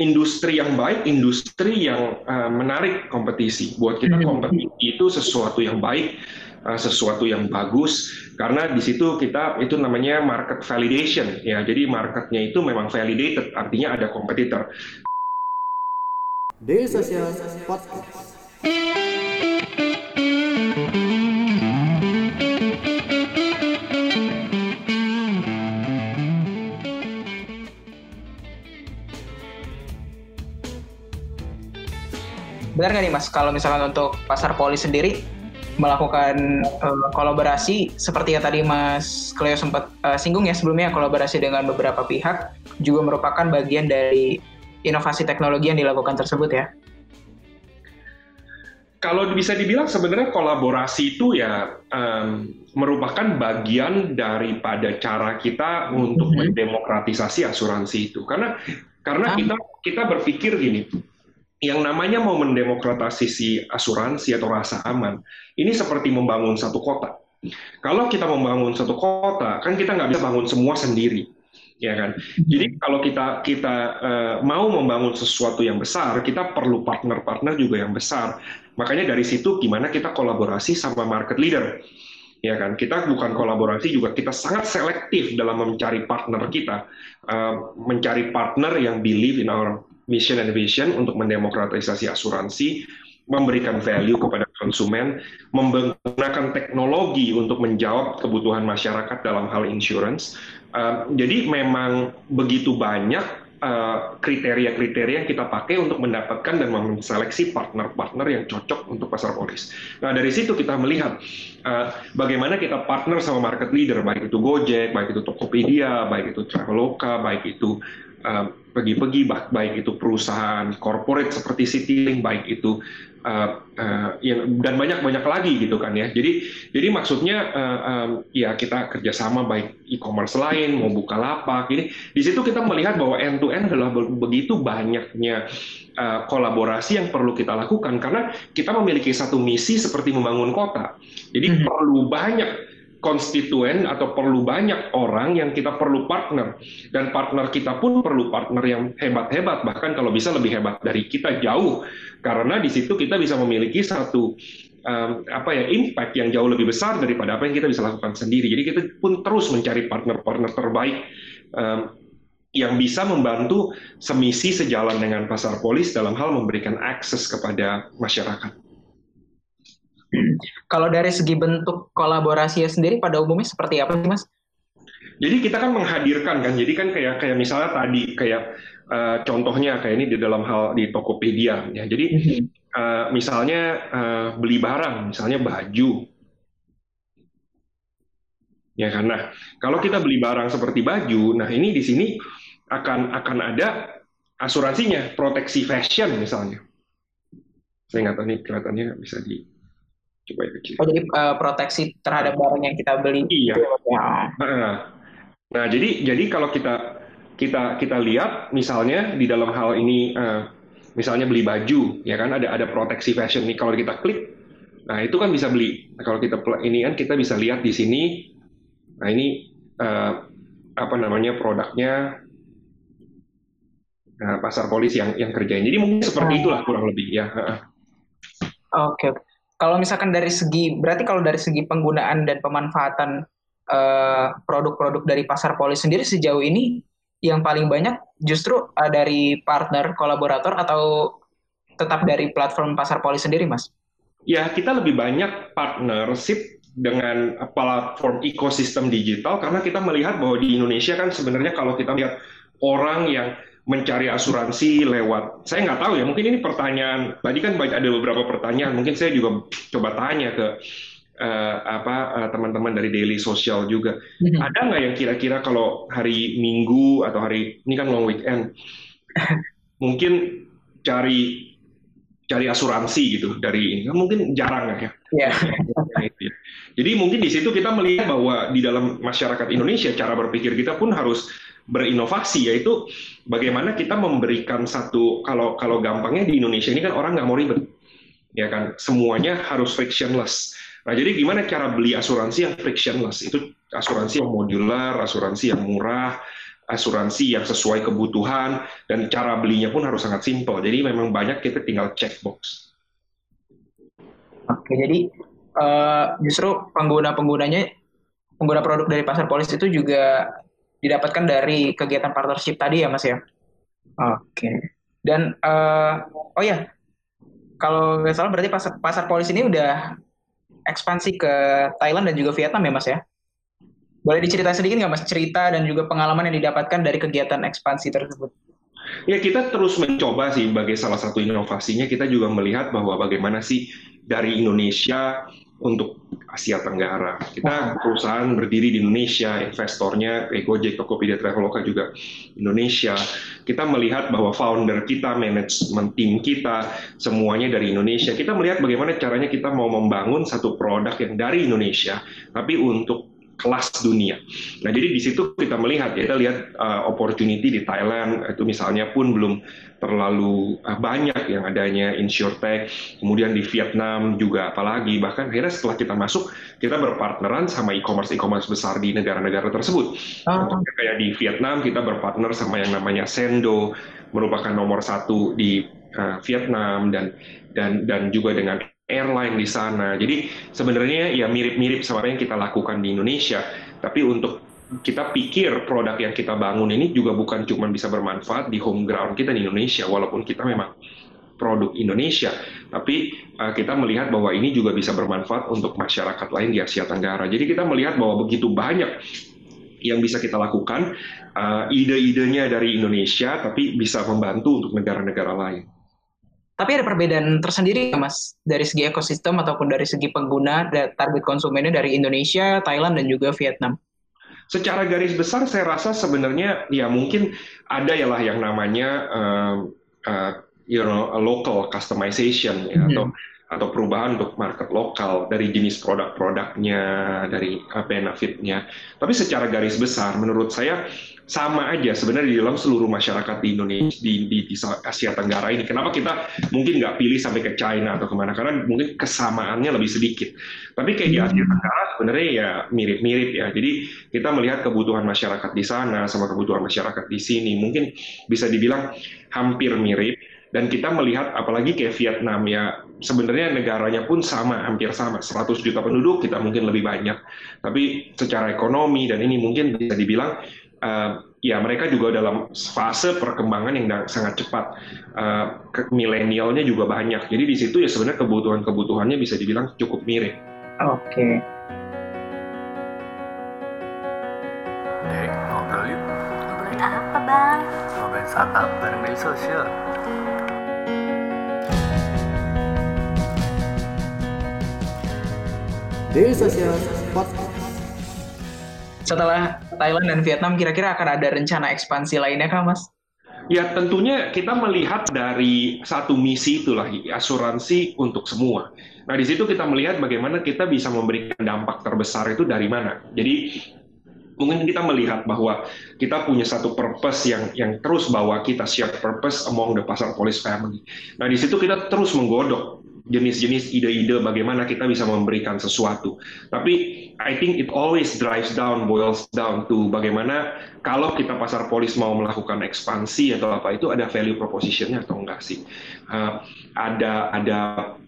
industri yang baik, industri yang uh, menarik kompetisi. Buat kita kompetisi itu sesuatu yang baik, uh, sesuatu yang bagus, karena di situ kita itu namanya market validation ya. Jadi marketnya itu memang validated, artinya ada kompetitor. Daily Social Podcast. Benar nggak nih mas kalau misalkan untuk pasar polis sendiri melakukan uh, kolaborasi seperti yang tadi Mas Cleo sempat uh, singgung ya sebelumnya kolaborasi dengan beberapa pihak juga merupakan bagian dari inovasi teknologi yang dilakukan tersebut ya. Kalau bisa dibilang sebenarnya kolaborasi itu ya um, merupakan bagian daripada cara kita untuk mm -hmm. mendemokratisasi asuransi itu karena karena ah. kita kita berpikir gini yang namanya mau mendemokratisasi asuransi atau rasa aman, ini seperti membangun satu kota. Kalau kita membangun satu kota, kan kita nggak bisa bangun semua sendiri, ya kan? Jadi kalau kita kita uh, mau membangun sesuatu yang besar, kita perlu partner-partner juga yang besar. Makanya dari situ gimana kita kolaborasi sama market leader, ya kan? Kita bukan kolaborasi juga, kita sangat selektif dalam mencari partner kita, uh, mencari partner yang believe in our mission and vision untuk mendemokratisasi asuransi, memberikan value kepada konsumen, menggunakan teknologi untuk menjawab kebutuhan masyarakat dalam hal insurance. Uh, jadi memang begitu banyak eh, kriteria-kriteria uh, yang kita pakai untuk mendapatkan dan menseleksi partner-partner yang cocok untuk pasar polis. Nah dari situ kita melihat uh, bagaimana kita partner sama market leader, baik itu Gojek, baik itu Tokopedia, baik itu Traveloka, baik itu pergi-pergi baik itu perusahaan corporate seperti Citylink baik itu uh, uh, yang dan banyak banyak lagi gitu kan ya. Jadi jadi maksudnya uh, um, ya kita kerjasama baik e-commerce lain mau buka lapak ini. Di situ kita melihat bahwa end to end adalah begitu banyaknya uh, kolaborasi yang perlu kita lakukan. Karena kita memiliki satu misi seperti membangun kota. Jadi hmm. perlu banyak konstituen atau perlu banyak orang yang kita perlu partner. Dan partner kita pun perlu partner yang hebat-hebat bahkan kalau bisa lebih hebat dari kita jauh. Karena di situ kita bisa memiliki satu um, apa ya impact yang jauh lebih besar daripada apa yang kita bisa lakukan sendiri. Jadi kita pun terus mencari partner-partner terbaik um, yang bisa membantu semisi sejalan dengan pasar polis dalam hal memberikan akses kepada masyarakat. Kalau dari segi bentuk kolaborasinya sendiri pada umumnya seperti apa sih, Mas? Jadi kita kan menghadirkan kan, jadi kan kayak kayak misalnya tadi kayak uh, contohnya kayak ini di dalam hal di Tokopedia ya. Jadi uh, misalnya uh, beli barang, misalnya baju, ya karena kalau kita beli barang seperti baju, nah ini di sini akan akan ada asuransinya, proteksi fashion misalnya. Saya nggak tahu nih kelihatannya bisa di coba kecil. Oh jadi uh, proteksi terhadap barang yang kita beli. Iya. Ya. Nah, nah jadi jadi kalau kita kita kita lihat misalnya di dalam hal ini uh, misalnya beli baju ya kan ada ada proteksi fashion nih kalau kita klik nah itu kan bisa beli nah, kalau kita ini kan kita bisa lihat di sini nah ini uh, apa namanya produknya nah, pasar polis yang yang kerjain jadi mungkin seperti oh. itulah kurang lebih ya oke okay. Kalau misalkan dari segi, berarti kalau dari segi penggunaan dan pemanfaatan eh, produk-produk dari pasar polis sendiri sejauh ini yang paling banyak justru uh, dari partner kolaborator atau tetap dari platform pasar polis sendiri, Mas? Ya, kita lebih banyak partnership dengan platform ekosistem digital karena kita melihat bahwa di Indonesia kan sebenarnya kalau kita lihat orang yang mencari asuransi lewat saya nggak tahu ya mungkin ini pertanyaan tadi kan ada beberapa pertanyaan mungkin saya juga coba tanya ke uh, apa uh, teman-teman dari daily social juga mm-hmm. ada nggak yang kira-kira kalau hari minggu atau hari ini kan long weekend mungkin cari cari asuransi gitu dari ini kan mungkin jarang ya yeah. jadi mungkin di situ kita melihat bahwa di dalam masyarakat Indonesia cara berpikir kita pun harus berinovasi yaitu bagaimana kita memberikan satu kalau kalau gampangnya di Indonesia ini kan orang nggak mau ribet ya kan semuanya harus frictionless nah jadi gimana cara beli asuransi yang frictionless itu asuransi yang modular asuransi yang murah asuransi yang sesuai kebutuhan dan cara belinya pun harus sangat simpel. Jadi memang banyak kita tinggal checkbox. Oke, jadi uh, justru pengguna-penggunanya pengguna produk dari pasar polis itu juga didapatkan dari kegiatan partnership tadi ya, Mas ya. Oke. Dan uh, oh ya, kalau nggak salah berarti pasar pasar polis ini udah ekspansi ke Thailand dan juga Vietnam ya, Mas ya? Boleh diceritain sedikit nggak Mas cerita dan juga pengalaman yang didapatkan dari kegiatan ekspansi tersebut? Ya kita terus mencoba sih sebagai salah satu inovasinya kita juga melihat bahwa bagaimana sih dari Indonesia untuk Asia Tenggara. Kita perusahaan berdiri di Indonesia, investornya kayak Gojek, Tokopedia, Traveloka juga Indonesia. Kita melihat bahwa founder kita, manajemen tim kita, semuanya dari Indonesia. Kita melihat bagaimana caranya kita mau membangun satu produk yang dari Indonesia, tapi untuk kelas dunia. Nah, jadi di situ kita melihat ya, kita lihat uh, opportunity di Thailand itu misalnya pun belum terlalu uh, banyak yang adanya insurtech. Kemudian di Vietnam juga apalagi bahkan akhirnya setelah kita masuk kita berpartneran sama e-commerce e-commerce besar di negara-negara tersebut. Oh. Contohnya kayak di Vietnam kita berpartner sama yang namanya Sendo merupakan nomor satu di uh, Vietnam dan dan dan juga dengan airline di sana. Jadi sebenarnya ya mirip-mirip sama yang kita lakukan di Indonesia. Tapi untuk kita pikir produk yang kita bangun ini juga bukan cuma bisa bermanfaat di home ground kita di Indonesia, walaupun kita memang produk Indonesia, tapi uh, kita melihat bahwa ini juga bisa bermanfaat untuk masyarakat lain di Asia Tenggara. Jadi kita melihat bahwa begitu banyak yang bisa kita lakukan, uh, ide-idenya dari Indonesia, tapi bisa membantu untuk negara-negara lain. Tapi ada perbedaan tersendiri ya Mas dari segi ekosistem ataupun dari segi pengguna target konsumennya dari Indonesia, Thailand dan juga Vietnam. Secara garis besar saya rasa sebenarnya ya mungkin ada ya lah yang namanya uh, uh, you know local customization ya, mm -hmm. atau atau perubahan untuk market lokal dari jenis produk-produknya, dari benefitnya. Tapi secara garis besar, menurut saya sama aja sebenarnya di dalam seluruh masyarakat di Indonesia di, di, di Asia Tenggara ini. Kenapa kita mungkin nggak pilih sampai ke China atau ke mana? Karena mungkin kesamaannya lebih sedikit. Tapi kayak di Asia Tenggara sebenarnya ya mirip-mirip ya. Jadi kita melihat kebutuhan masyarakat di sana sama kebutuhan masyarakat di sini mungkin bisa dibilang hampir mirip. Dan kita melihat apalagi kayak Vietnam ya sebenarnya negaranya pun sama hampir sama 100 juta penduduk kita mungkin lebih banyak. Tapi secara ekonomi dan ini mungkin bisa dibilang uh, ya mereka juga dalam fase perkembangan yang sangat cepat. Uh, milenialnya juga banyak. Jadi di situ ya sebenarnya kebutuhan-kebutuhannya bisa dibilang cukup mirip. Oke. Okay. Dek, ngobrol yuk. Ngobrolin apa, Bang? Ngobrolin startup bareng media sosial. Daily Social Podcast setelah Thailand dan Vietnam kira-kira akan ada rencana ekspansi lainnya kah Mas? Ya tentunya kita melihat dari satu misi itulah asuransi untuk semua. Nah di situ kita melihat bagaimana kita bisa memberikan dampak terbesar itu dari mana. Jadi mungkin kita melihat bahwa kita punya satu purpose yang yang terus bawa kita share purpose among the pasar police family. Nah di situ kita terus menggodok jenis-jenis ide-ide bagaimana kita bisa memberikan sesuatu. Tapi I think it always drives down, boils down to bagaimana kalau kita pasar polis mau melakukan ekspansi atau apa itu ada value propositionnya atau enggak sih? Uh, ada ada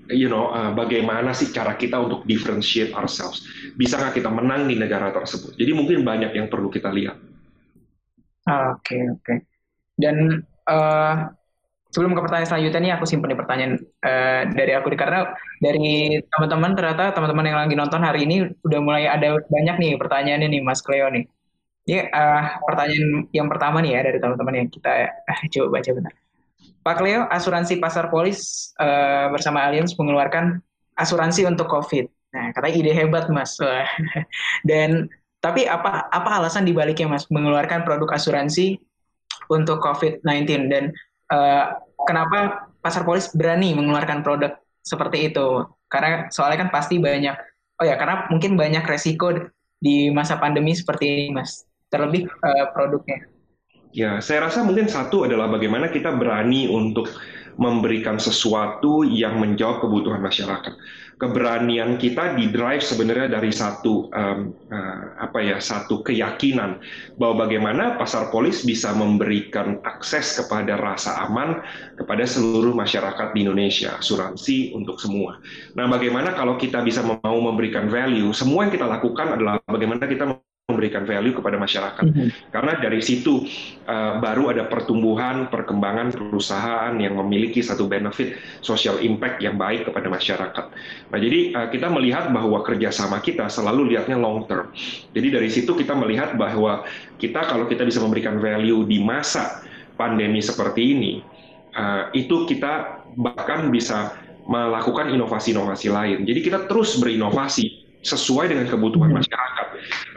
you know uh, bagaimana sih cara kita untuk differentiate ourselves? Bisa nggak kita menang di negara tersebut? Jadi mungkin banyak yang perlu kita lihat. Oke okay, oke. Okay. Dan uh, sebelum ke pertanyaan selanjutnya nih aku simpan di pertanyaan uh, dari aku karena dari teman-teman ternyata teman-teman yang lagi nonton hari ini udah mulai ada banyak nih pertanyaannya nih Mas Cleo nih. Ini uh, pertanyaan yang pertama nih ya dari teman-teman yang kita uh, coba baca benar. Pak Cleo, asuransi pasar polis uh, bersama Allianz mengeluarkan asuransi untuk COVID. Nah, katanya ide hebat Mas. Dan tapi apa apa alasan dibaliknya Mas mengeluarkan produk asuransi untuk COVID-19 dan uh, kenapa pasar polis berani mengeluarkan produk seperti itu? Karena soalnya kan pasti banyak, oh ya karena mungkin banyak resiko di masa pandemi seperti ini, Mas. Terlebih uh, produknya. Ya, saya rasa mungkin satu adalah bagaimana kita berani untuk memberikan sesuatu yang menjawab kebutuhan masyarakat. Keberanian kita di drive sebenarnya dari satu um, uh, apa ya satu keyakinan bahwa bagaimana pasar polis bisa memberikan akses kepada rasa aman kepada seluruh masyarakat di Indonesia, asuransi untuk semua. Nah, bagaimana kalau kita bisa mau memberikan value, semua yang kita lakukan adalah bagaimana kita memberikan value kepada masyarakat. Mm -hmm. Karena dari situ uh, baru ada pertumbuhan, perkembangan perusahaan yang memiliki satu benefit social impact yang baik kepada masyarakat. Nah, jadi uh, kita melihat bahwa kerjasama kita selalu lihatnya long term. Jadi dari situ kita melihat bahwa kita kalau kita bisa memberikan value di masa pandemi seperti ini, uh, itu kita bahkan bisa melakukan inovasi-inovasi lain. Jadi kita terus berinovasi sesuai dengan kebutuhan hmm. masyarakat.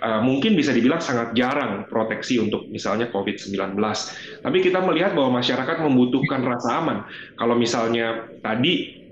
Uh, mungkin bisa dibilang sangat jarang proteksi untuk misalnya COVID-19. Tapi kita melihat bahwa masyarakat membutuhkan rasa aman. Kalau misalnya tadi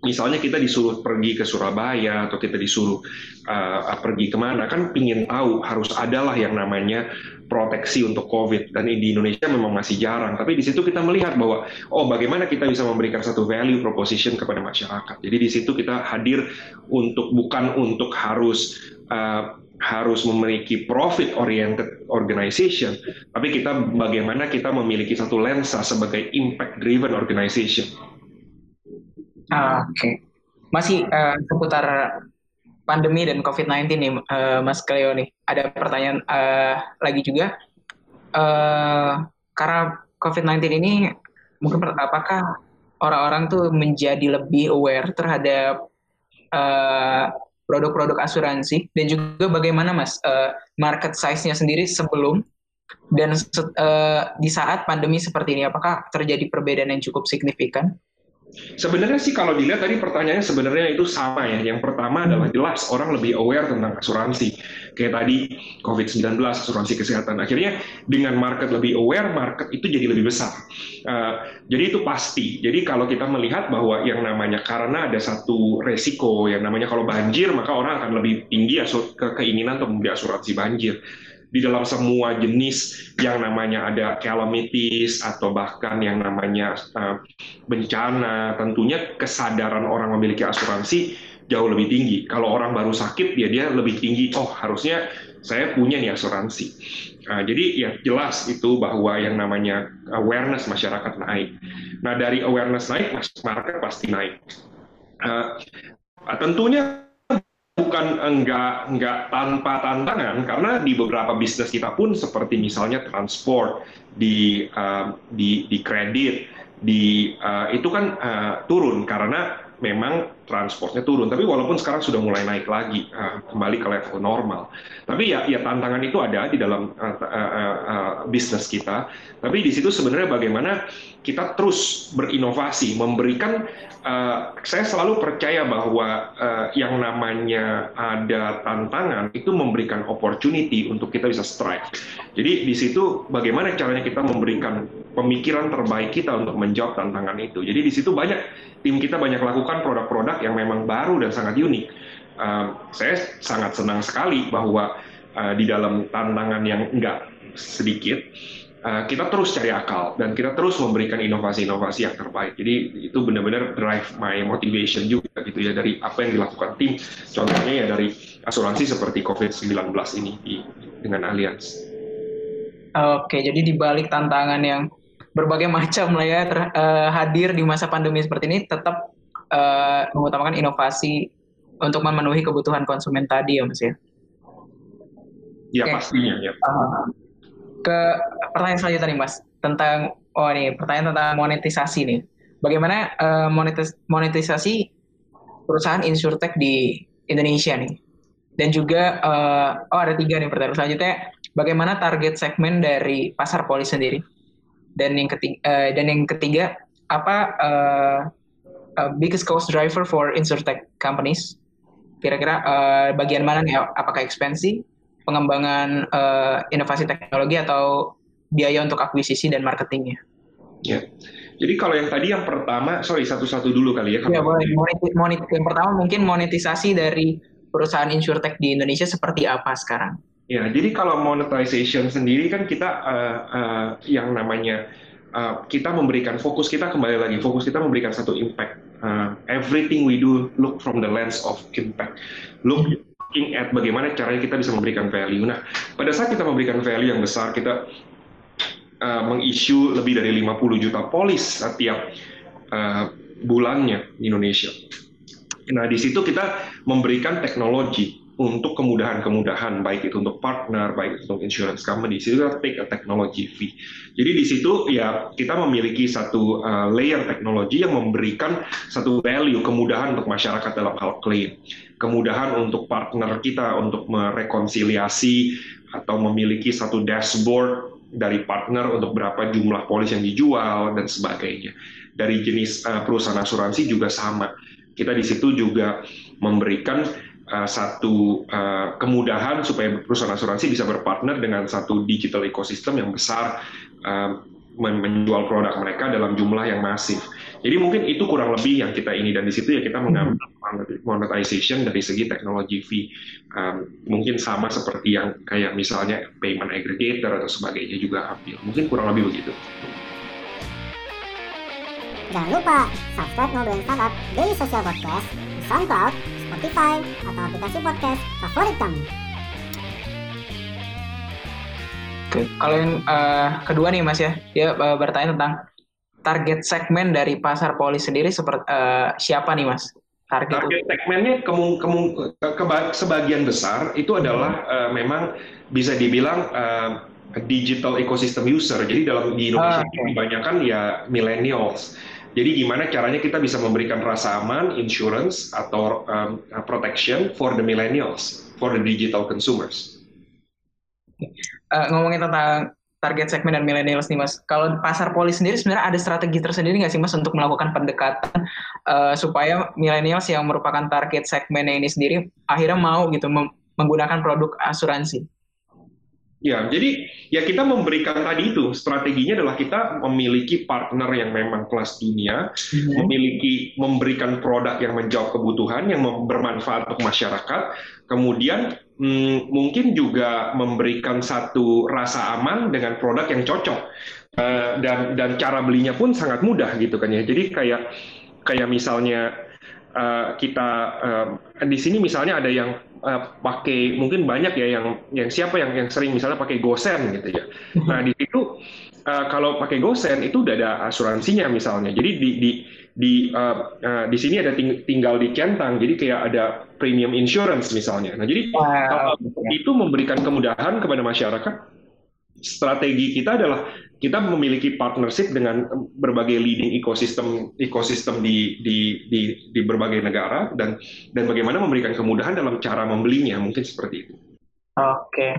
misalnya kita disuruh pergi ke Surabaya atau kita disuruh uh, pergi ke mana kan pingin tahu harus adalah yang namanya proteksi untuk COVID dan di Indonesia memang masih jarang. Tapi di situ kita melihat bahwa oh bagaimana kita bisa memberikan satu value proposition kepada masyarakat. Jadi di situ kita hadir untuk bukan untuk harus uh, harus memiliki profit oriented organization, tapi kita bagaimana kita memiliki satu lensa sebagai impact driven organization. Ah, Oke, okay. masih uh, seputar pandemi dan COVID-19 nih, uh, Mas Cleo nih. Ada pertanyaan uh, lagi juga. Uh, karena COVID-19 ini, mungkin apakah orang-orang tuh menjadi lebih aware terhadap uh, produk-produk asuransi dan juga bagaimana mas uh, market size-nya sendiri sebelum dan uh, di saat pandemi seperti ini apakah terjadi perbedaan yang cukup signifikan? Sebenarnya sih kalau dilihat tadi pertanyaannya sebenarnya itu sama ya. Yang pertama adalah hmm. jelas orang lebih aware tentang asuransi. Kayak tadi COVID-19, asuransi kesehatan. Akhirnya dengan market lebih aware, market itu jadi lebih besar. Uh, jadi itu pasti. Jadi kalau kita melihat bahwa yang namanya karena ada satu resiko, yang namanya kalau banjir, maka orang akan lebih tinggi ke keinginan untuk membeli asuransi banjir di dalam semua jenis yang namanya ada calamities atau bahkan yang namanya uh, bencana, tentunya kesadaran orang memiliki asuransi jauh lebih tinggi. Kalau orang baru sakit, dia dia lebih tinggi. Oh, harusnya saya punya nih asuransi. Uh, jadi ya jelas itu bahwa yang namanya awareness masyarakat naik. Nah dari awareness naik, market pasti naik. Uh, tentunya bukan enggak enggak tanpa tantangan karena di beberapa bisnis kita pun seperti misalnya transport di uh, di di kredit di uh, itu kan uh, turun karena memang transportnya turun. Tapi walaupun sekarang sudah mulai naik lagi uh, kembali ke level normal. Tapi ya ya tantangan itu ada di dalam uh, uh, uh, bisnis kita. Tapi di situ sebenarnya bagaimana kita terus berinovasi, memberikan uh, saya selalu percaya bahwa uh, yang namanya ada tantangan itu memberikan opportunity untuk kita bisa strike. Jadi di situ bagaimana caranya kita memberikan pemikiran terbaik kita untuk menjawab tantangan itu. Jadi di situ banyak tim kita banyak lakukan produk-produk yang memang baru dan sangat unik. Uh, saya sangat senang sekali bahwa uh, di dalam tantangan yang enggak sedikit Eh, kita terus cari akal dan kita terus memberikan inovasi-inovasi yang terbaik. Jadi itu benar-benar drive my motivation juga gitu ya dari apa yang dilakukan tim. Contohnya ya dari asuransi seperti COVID-19 ini di, dengan Allianz. Oke, jadi di balik tantangan yang berbagai macam lah ya ter, uh, hadir di masa pandemi seperti ini tetap uh, mengutamakan inovasi untuk memenuhi kebutuhan konsumen tadi ya Mas ya. Ya okay. pastinya ya. Uh, ke pertanyaan selanjutnya nih Mas tentang oh nih pertanyaan tentang monetisasi nih. Bagaimana uh, monetis monetisasi perusahaan insurtech di Indonesia nih? Dan juga uh, oh ada tiga nih pertanyaan selanjutnya. Bagaimana target segmen dari pasar polis sendiri? Dan yang ketiga, uh, dan yang ketiga apa uh, uh, biggest cost driver for insurtech companies? Kira-kira uh, bagian mana nih? Apakah ekspansi, pengembangan uh, inovasi teknologi atau biaya untuk akuisisi dan marketingnya. Ya. Jadi kalau yang tadi yang pertama, sorry satu-satu dulu kali ya. Ya boleh. Monet, monet, yang pertama mungkin monetisasi dari perusahaan insurtech di Indonesia seperti apa sekarang? Ya, jadi kalau monetization sendiri kan kita uh, uh, yang namanya uh, kita memberikan fokus kita kembali lagi fokus kita memberikan satu impact. Uh, everything we do look from the lens of impact. Look looking at bagaimana caranya kita bisa memberikan value. Nah, pada saat kita memberikan value yang besar, kita uh, mengisu lebih dari 50 juta polis setiap uh, bulannya di Indonesia. Nah, di situ kita memberikan teknologi untuk kemudahan-kemudahan, baik itu untuk partner, baik itu untuk insurance company. Di situ kita take a technology fee. Jadi di situ ya kita memiliki satu uh, layer teknologi yang memberikan satu value, kemudahan untuk masyarakat dalam hal klaim kemudahan untuk partner kita untuk merekonsiliasi atau memiliki satu dashboard dari partner untuk berapa jumlah polis yang dijual dan sebagainya. Dari jenis uh, perusahaan asuransi juga sama. Kita di situ juga memberikan uh, satu uh, kemudahan supaya perusahaan asuransi bisa berpartner dengan satu digital ecosystem yang besar uh, menjual produk mereka dalam jumlah yang masif. Jadi mungkin itu kurang lebih yang kita ini dan di situ ya kita mengambil hmm. monetization dari segi teknologi fee. Um, mungkin sama seperti yang kayak misalnya payment aggregator atau sebagainya juga ambil. Mungkin kurang lebih begitu. Jangan lupa subscribe Ngobrolin Startup Daily Social Podcast di SoundCloud, Spotify, atau aplikasi podcast favorit kamu. Oke, kalau yang uh, kedua nih Mas ya, dia uh, bertanya tentang target segmen dari pasar polis sendiri seperti uh, siapa nih mas? Target, target segmennya kemung, kemung, ke, sebagian besar itu adalah uh, memang bisa dibilang uh, digital ecosystem user. Jadi dalam di Indonesia ah, okay. kebanyakan ya millennials. Jadi gimana caranya kita bisa memberikan rasa aman, insurance atau um, protection for the millennials, for the digital consumers. Uh, ngomongin tentang target segmen dan millennials nih mas. Kalau pasar polis sendiri sebenarnya ada strategi tersendiri nggak sih mas untuk melakukan pendekatan uh, supaya millennials yang merupakan target segmennya ini sendiri akhirnya mau gitu menggunakan produk asuransi? Ya, jadi ya kita memberikan tadi itu strateginya adalah kita memiliki partner yang memang kelas dunia, hmm. memiliki memberikan produk yang menjawab kebutuhan yang bermanfaat untuk masyarakat, kemudian hmm, mungkin juga memberikan satu rasa aman dengan produk yang cocok uh, dan dan cara belinya pun sangat mudah gitu kan ya. Jadi kayak kayak misalnya uh, kita uh, di sini misalnya ada yang uh, pakai mungkin banyak ya yang yang siapa yang yang sering misalnya pakai Gosen gitu ya. Nah di situ uh, kalau pakai Gosen itu udah ada asuransinya misalnya. Jadi di di di uh, uh, di sini ada ting tinggal di centang, jadi kayak ada premium insurance misalnya. Nah jadi wow. itu memberikan kemudahan kepada masyarakat. Strategi kita adalah kita memiliki partnership dengan berbagai leading ekosistem ekosistem di, di di di berbagai negara dan dan bagaimana memberikan kemudahan dalam cara membelinya mungkin seperti itu. Oke.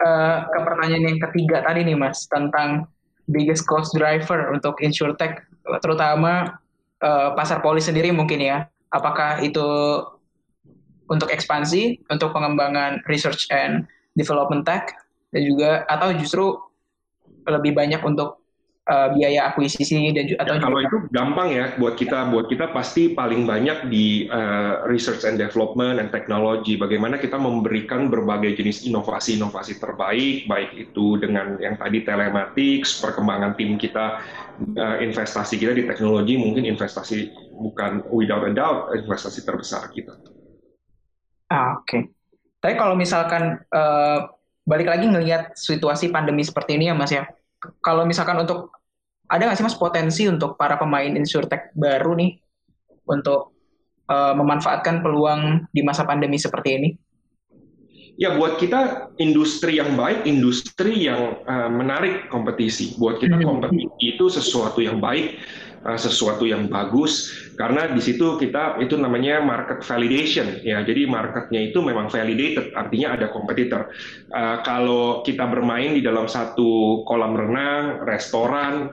Uh, ke pertanyaan yang ketiga tadi nih mas tentang biggest cost driver untuk insurtech terutama uh, pasar polis sendiri mungkin ya. Apakah itu untuk ekspansi, untuk pengembangan research and development tech dan juga atau justru lebih banyak untuk uh, biaya akuisisi dan juga atau ya, kalau itu gampang ya buat kita buat kita pasti paling banyak di uh, research and development and technology bagaimana kita memberikan berbagai jenis inovasi-inovasi terbaik baik itu dengan yang tadi telematics perkembangan tim kita uh, investasi kita di teknologi mungkin investasi bukan without a doubt investasi terbesar kita. Ah, oke. Okay. Tapi kalau misalkan uh, balik lagi ngelihat situasi pandemi seperti ini ya Mas ya. Kalau misalkan untuk ada nggak sih Mas potensi untuk para pemain insurtech baru nih untuk uh, memanfaatkan peluang di masa pandemi seperti ini? Ya buat kita industri yang baik, industri yang uh, menarik kompetisi. Buat kita hmm. kompetisi itu sesuatu yang baik uh, sesuatu yang bagus karena di situ kita itu namanya market validation ya. Jadi marketnya itu memang validated artinya ada kompetitor. Uh, kalau kita bermain di dalam satu kolam renang restoran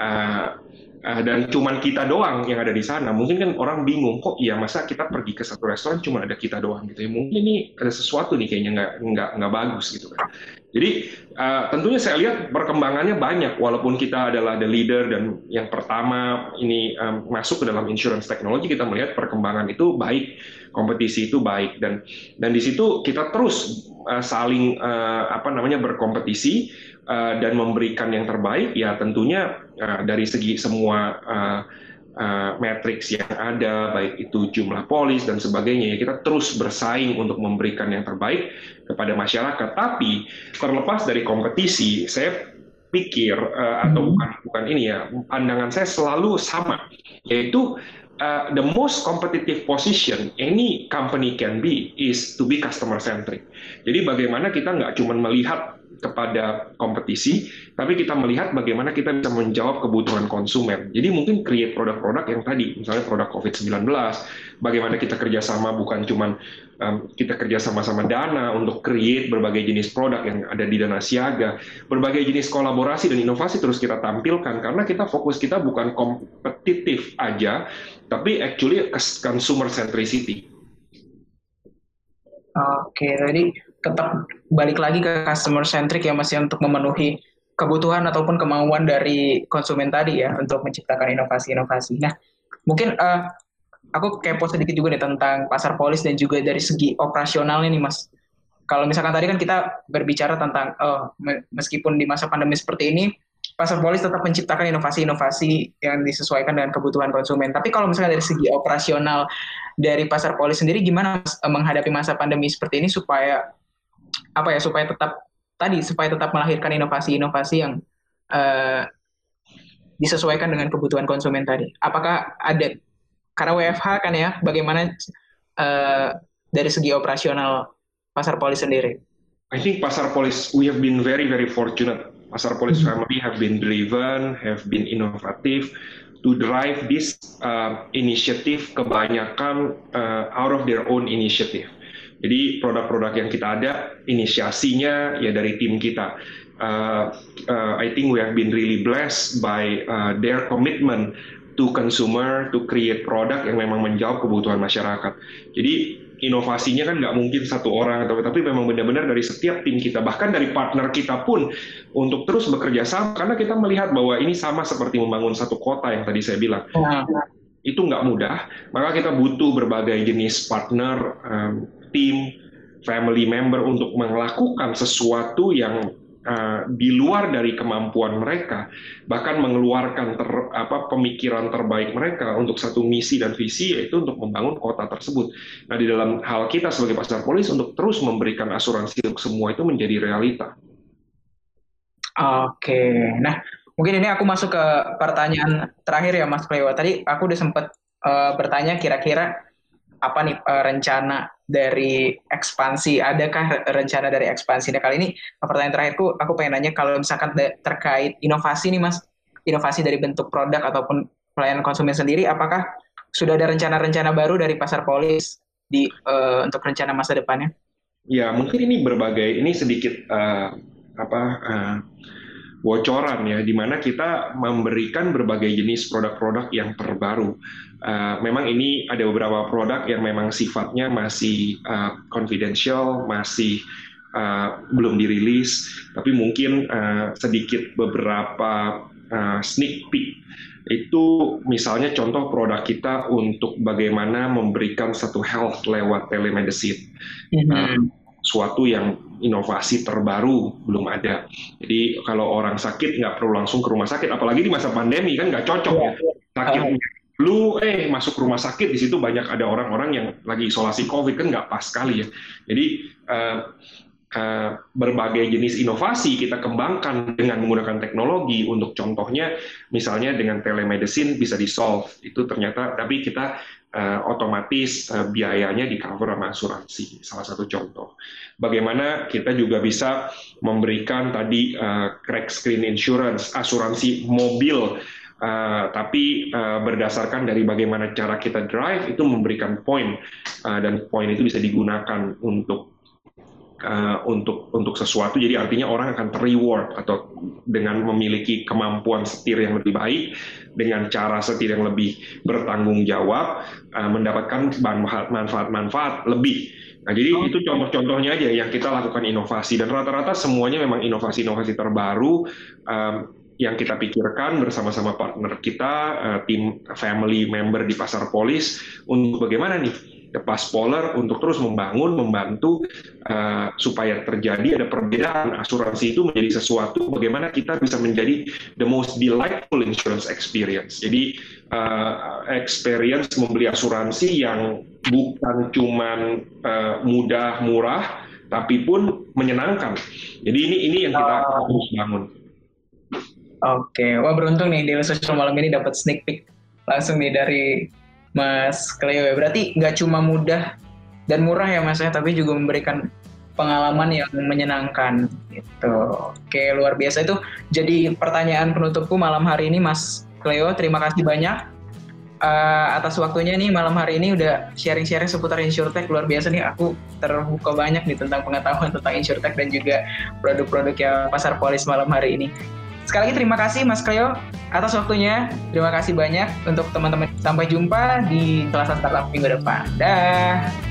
uh, uh, dan cuman kita doang yang ada di sana. Mungkin kan orang bingung kok iya masa kita pergi ke satu restoran cuma ada kita doang? Gitu ya. Mungkin ini ada sesuatu nih kayaknya nggak nggak nggak bagus gitu kan. Jadi uh, tentunya saya lihat perkembangannya banyak, walaupun kita adalah the leader dan yang pertama ini um, masuk ke dalam insurance technology, kita melihat perkembangan itu baik, kompetisi itu baik. Dan dan di situ kita terus uh, saling uh, apa namanya berkompetisi uh, dan memberikan yang terbaik, ya tentunya uh, dari segi semua uh, uh, matriks yang ada, baik itu jumlah polis dan sebagainya, ya kita terus bersaing untuk memberikan yang terbaik kepada masyarakat. Tapi terlepas dari kompetisi, saya pikir uh, atau hmm. bukan bukan ini ya, pandangan saya selalu sama, yaitu uh, the most competitive position any company can be is to be customer centric. Jadi bagaimana kita nggak cuma melihat kepada kompetisi, tapi kita melihat bagaimana kita bisa menjawab kebutuhan konsumen. Jadi mungkin create produk-produk yang tadi, misalnya produk COVID-19, bagaimana kita kerjasama bukan cuma um, kita kerja sama-sama Dana untuk create berbagai jenis produk yang ada di Dana Siaga, berbagai jenis kolaborasi dan inovasi terus kita tampilkan, karena kita fokus kita bukan kompetitif aja, tapi actually consumer centricity. Oke, jadi tetap balik lagi ke customer centric ya Mas ya untuk memenuhi kebutuhan ataupun kemauan dari konsumen tadi ya untuk menciptakan inovasi-inovasi. Nah, mungkin uh, aku kepo sedikit juga nih tentang pasar polis dan juga dari segi operasionalnya nih Mas. Kalau misalkan tadi kan kita berbicara tentang oh, meskipun di masa pandemi seperti ini pasar polis tetap menciptakan inovasi-inovasi yang disesuaikan dengan kebutuhan konsumen. Tapi kalau misalnya dari segi operasional dari pasar polis sendiri gimana mas, eh, menghadapi masa pandemi seperti ini supaya apa ya supaya tetap tadi supaya tetap melahirkan inovasi-inovasi yang uh, disesuaikan dengan kebutuhan konsumen tadi. Apakah ada karena WFH kan ya, bagaimana uh, dari segi operasional pasar polis sendiri? I think pasar polis we have been very very fortunate. Pasar polis mm -hmm. family have been driven, have been innovative to drive this uh, initiative kebanyakan uh, out of their own initiative. Jadi produk-produk yang kita ada inisiasinya ya dari tim kita. Uh, uh, I think we have been really blessed by uh, their commitment to consumer to create produk yang memang menjawab kebutuhan masyarakat. Jadi inovasinya kan nggak mungkin satu orang atau tapi memang benar-benar dari setiap tim kita bahkan dari partner kita pun untuk terus bekerja sama karena kita melihat bahwa ini sama seperti membangun satu kota yang tadi saya bilang. Nah, itu nggak mudah, maka kita butuh berbagai jenis partner, um, tim, family member untuk melakukan sesuatu yang uh, di luar dari kemampuan mereka, bahkan mengeluarkan ter, apa, pemikiran terbaik mereka untuk satu misi dan visi yaitu untuk membangun kota tersebut. Nah di dalam hal kita sebagai pasar polis untuk terus memberikan asuransi untuk semua itu menjadi realita. Oke, nah mungkin ini aku masuk ke pertanyaan terakhir ya Mas Klewa. Tadi aku udah sempat uh, bertanya kira-kira apa nih uh, rencana dari ekspansi? Adakah rencana dari ekspansi? Nah kali ini pertanyaan terakhirku, aku pengen nanya kalau misalkan terkait inovasi nih mas, inovasi dari bentuk produk ataupun pelayanan konsumen sendiri, apakah sudah ada rencana-rencana baru dari pasar polis di uh, untuk rencana masa depannya? Ya mungkin ini berbagai, ini sedikit uh, apa uh, bocoran ya, di mana kita memberikan berbagai jenis produk-produk yang terbaru. Uh, memang ini ada beberapa produk yang memang sifatnya masih uh, confidential, masih uh, belum dirilis, tapi mungkin uh, sedikit beberapa uh, sneak peek itu misalnya contoh produk kita untuk bagaimana memberikan satu health lewat telemedicine. Mm -hmm. uh, suatu yang inovasi terbaru belum ada. Jadi kalau orang sakit nggak perlu langsung ke rumah sakit, apalagi di masa pandemi kan nggak cocok ya. Sakit lu eh masuk rumah sakit di situ banyak ada orang-orang yang lagi isolasi COVID kan nggak pas sekali ya. Jadi uh, uh, berbagai jenis inovasi kita kembangkan dengan menggunakan teknologi untuk contohnya misalnya dengan telemedicine bisa di solve itu ternyata tapi kita uh, otomatis uh, biayanya di cover sama asuransi. Salah satu contoh. Bagaimana kita juga bisa memberikan tadi uh, crack screen insurance, asuransi mobil, uh, tapi uh, berdasarkan dari bagaimana cara kita drive itu memberikan poin uh, dan poin itu bisa digunakan untuk uh, untuk untuk sesuatu jadi artinya orang akan terreward atau dengan memiliki kemampuan setir yang lebih baik dengan cara setir yang lebih bertanggung jawab uh, mendapatkan manfaat-manfaat lebih. Nah, jadi itu contoh-contohnya aja yang kita lakukan inovasi. Dan rata-rata semuanya memang inovasi-inovasi terbaru um, yang kita pikirkan bersama-sama partner kita, tim family member di pasar polis untuk bagaimana nih The Paspoler untuk terus membangun, membantu uh, supaya terjadi ada perbedaan asuransi itu menjadi sesuatu bagaimana kita bisa menjadi the most delightful insurance experience. Jadi uh, experience membeli asuransi yang bukan cuman uh, mudah, murah, tapi pun menyenangkan. Jadi ini ini yang kita harus bangun. Oke, wah beruntung nih di Social malam ini dapat sneak peek langsung nih dari Mas Cleo ya. Berarti nggak cuma mudah dan murah ya Mas ya, tapi juga memberikan pengalaman yang menyenangkan gitu. Oke, luar biasa itu. Jadi pertanyaan penutupku malam hari ini Mas Cleo, terima kasih banyak uh, atas waktunya nih malam hari ini udah sharing-sharing seputar insurtech luar biasa nih aku terbuka banyak nih tentang pengetahuan tentang insurtech dan juga produk-produk yang pasar polis malam hari ini. Sekali lagi terima kasih Mas Cleo atas waktunya. Terima kasih banyak untuk teman-teman. Sampai jumpa di kelas startup minggu depan. Dah.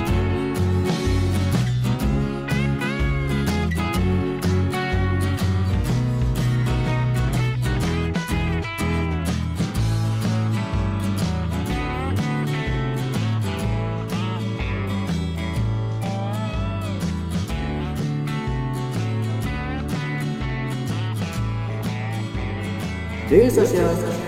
Daily Social Podcast.